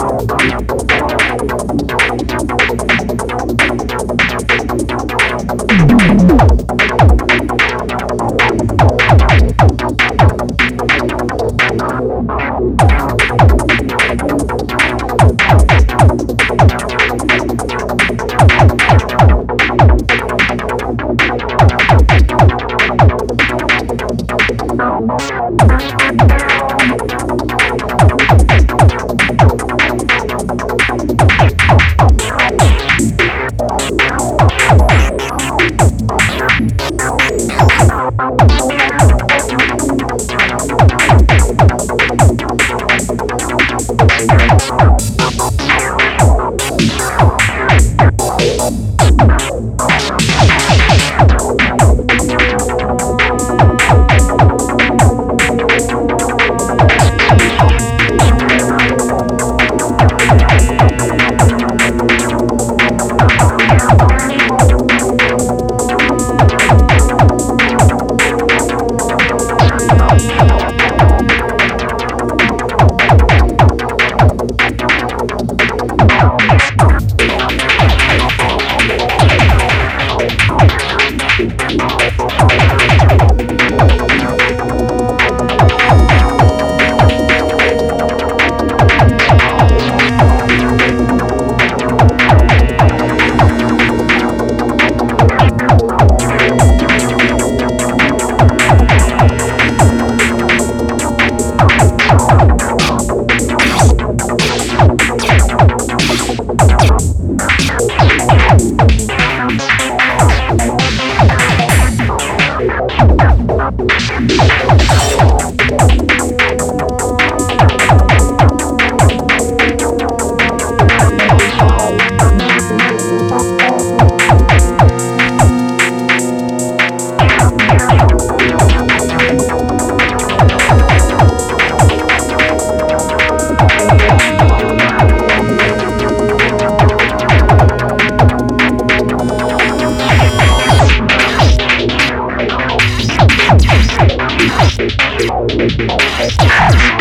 Thank I'm not trying to